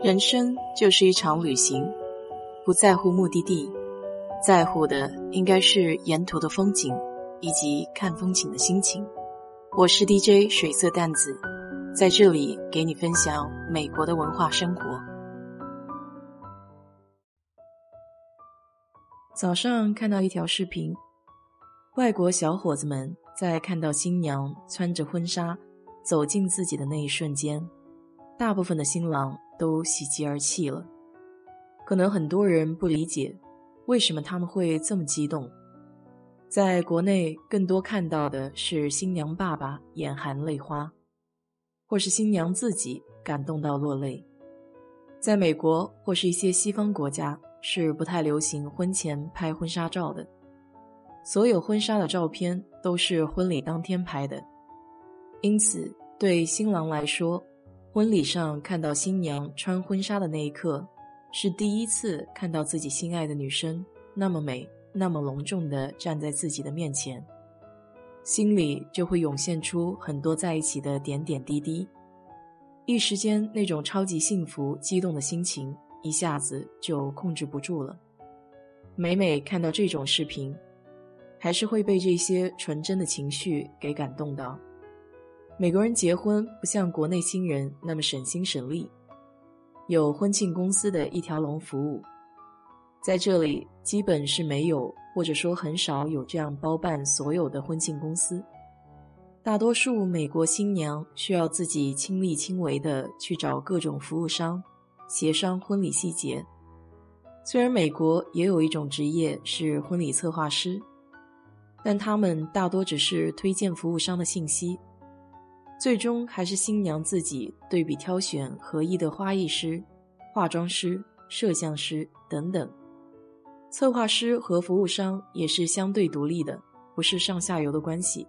人生就是一场旅行，不在乎目的地，在乎的应该是沿途的风景以及看风景的心情。我是 DJ 水色淡子，在这里给你分享美国的文化生活。早上看到一条视频，外国小伙子们在看到新娘穿着婚纱走进自己的那一瞬间，大部分的新郎。都喜极而泣了。可能很多人不理解，为什么他们会这么激动。在国内，更多看到的是新娘爸爸眼含泪花，或是新娘自己感动到落泪。在美国或是一些西方国家，是不太流行婚前拍婚纱照的。所有婚纱的照片都是婚礼当天拍的，因此对新郎来说。婚礼上看到新娘穿婚纱的那一刻，是第一次看到自己心爱的女生那么美、那么隆重的站在自己的面前，心里就会涌现出很多在一起的点点滴滴，一时间那种超级幸福、激动的心情一下子就控制不住了。每每看到这种视频，还是会被这些纯真的情绪给感动到。美国人结婚不像国内新人那么省心省力，有婚庆公司的一条龙服务，在这里基本是没有，或者说很少有这样包办所有的婚庆公司。大多数美国新娘需要自己亲力亲为的去找各种服务商，协商婚礼细节。虽然美国也有一种职业是婚礼策划师，但他们大多只是推荐服务商的信息。最终还是新娘自己对比挑选合意的花艺师、化妆师、摄像师等等。策划师和服务商也是相对独立的，不是上下游的关系。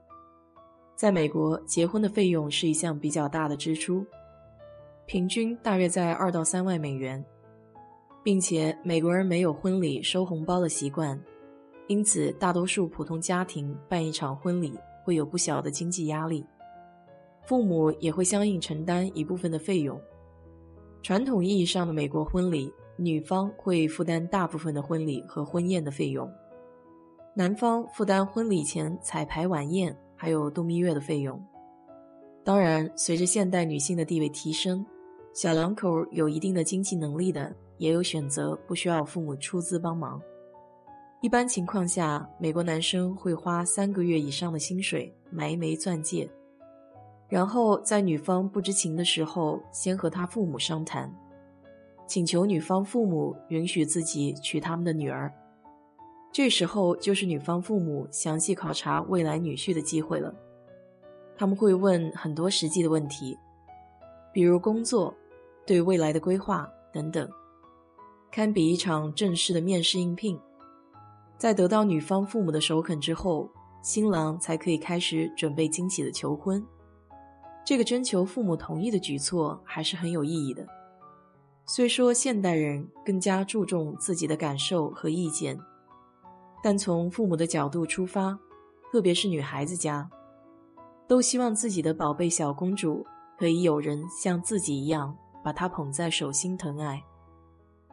在美国，结婚的费用是一项比较大的支出，平均大约在二到三万美元，并且美国人没有婚礼收红包的习惯，因此大多数普通家庭办一场婚礼会有不小的经济压力。父母也会相应承担一部分的费用。传统意义上的美国婚礼，女方会负担大部分的婚礼和婚宴的费用，男方负担婚礼前彩排、晚宴还有度蜜月的费用。当然，随着现代女性的地位提升，小两口有一定的经济能力的，也有选择不需要父母出资帮忙。一般情况下，美国男生会花三个月以上的薪水买一枚钻戒。然后在女方不知情的时候，先和他父母商谈，请求女方父母允许自己娶他们的女儿。这时候就是女方父母详细考察未来女婿的机会了。他们会问很多实际的问题，比如工作、对未来的规划等等，堪比一场正式的面试应聘。在得到女方父母的首肯之后，新郎才可以开始准备惊喜的求婚。这个征求父母同意的举措还是很有意义的。虽说现代人更加注重自己的感受和意见，但从父母的角度出发，特别是女孩子家，都希望自己的宝贝小公主可以有人像自己一样把她捧在手心疼爱。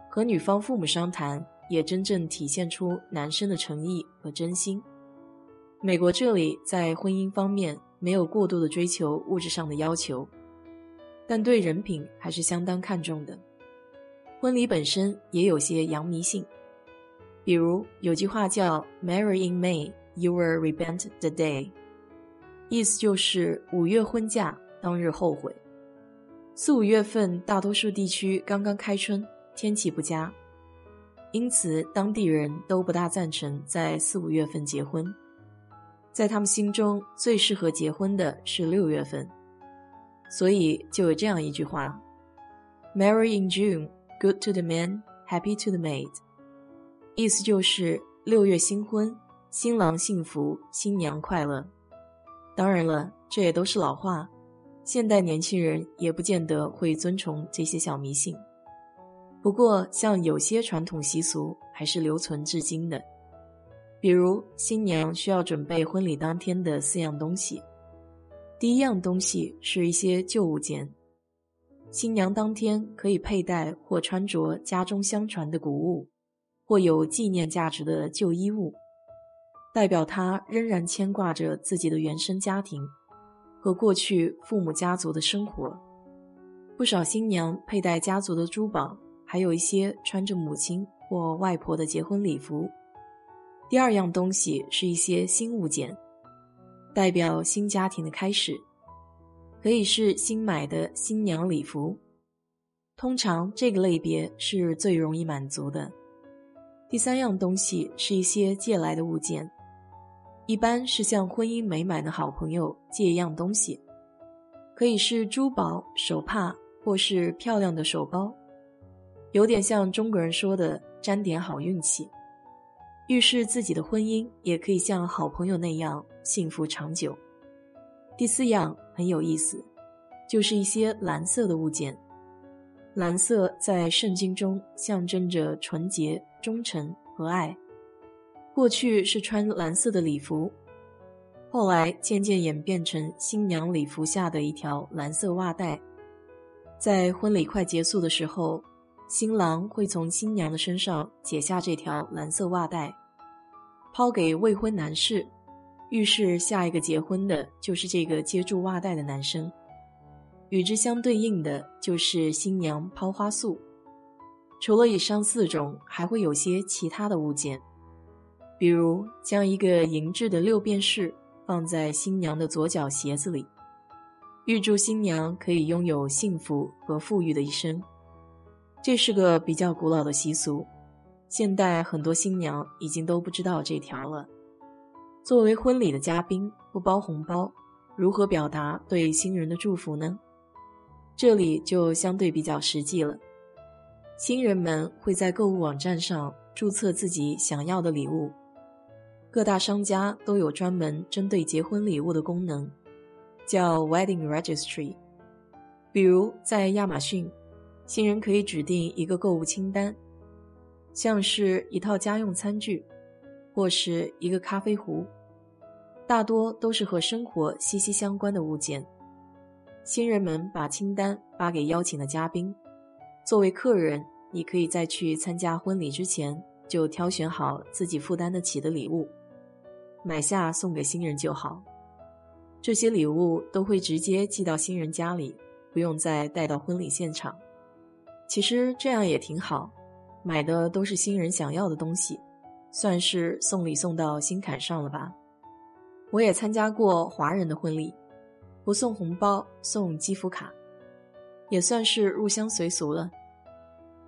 和女方父母商谈，也真正体现出男生的诚意和真心。美国这里在婚姻方面。没有过度的追求物质上的要求，但对人品还是相当看重的。婚礼本身也有些洋迷信，比如有句话叫 “Marry in May, you will repent the day”，意思就是五月婚嫁当日后悔。四五月份大多数地区刚刚开春，天气不佳，因此当地人都不大赞成在四五月份结婚。在他们心中，最适合结婚的是六月份，所以就有这样一句话：“Marry in June, good to the man, happy to the maid。”意思就是六月新婚，新郎幸福，新娘快乐。当然了，这也都是老话，现代年轻人也不见得会遵从这些小迷信。不过，像有些传统习俗还是留存至今的。比如，新娘需要准备婚礼当天的四样东西。第一样东西是一些旧物件，新娘当天可以佩戴或穿着家中相传的古物，或有纪念价值的旧衣物，代表她仍然牵挂着自己的原生家庭和过去父母家族的生活。不少新娘佩戴家族的珠宝，还有一些穿着母亲或外婆的结婚礼服。第二样东西是一些新物件，代表新家庭的开始。可以是新买的新娘礼服，通常这个类别是最容易满足的。第三样东西是一些借来的物件，一般是向婚姻美满的好朋友借一样东西，可以是珠宝、手帕，或是漂亮的手包，有点像中国人说的沾点好运气，预示自己的婚姻也可以像好朋友那样幸福长久。第四样很有意思，就是一些蓝色的物件。蓝色在圣经中象征着纯洁、忠诚和爱。过去是穿蓝色的礼服，后来渐渐演变成新娘礼服下的一条蓝色袜带。在婚礼快结束的时候，新郎会从新娘的身上解下这条蓝色袜带，抛给未婚男士。预示下一个结婚的就是这个接住袜带的男生，与之相对应的就是新娘抛花束。除了以上四种，还会有些其他的物件，比如将一个银质的六便士放在新娘的左脚鞋子里，预祝新娘可以拥有幸福和富裕的一生。这是个比较古老的习俗，现代很多新娘已经都不知道这条了。作为婚礼的嘉宾，不包红包，如何表达对新人的祝福呢？这里就相对比较实际了。新人们会在购物网站上注册自己想要的礼物，各大商家都有专门针对结婚礼物的功能，叫 Wedding Registry。比如在亚马逊，新人可以指定一个购物清单，像是一套家用餐具，或是一个咖啡壶。大多都是和生活息息相关的物件。新人们把清单发给邀请的嘉宾，作为客人，你可以在去参加婚礼之前就挑选好自己负担得起的礼物，买下送给新人就好。这些礼物都会直接寄到新人家里，不用再带到婚礼现场。其实这样也挺好，买的都是新人想要的东西，算是送礼送到心坎上了吧。我也参加过华人的婚礼，不送红包，送肌肤卡，也算是入乡随俗了。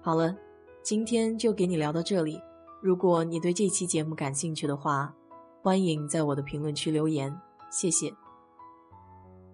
好了，今天就给你聊到这里。如果你对这期节目感兴趣的话，欢迎在我的评论区留言，谢谢。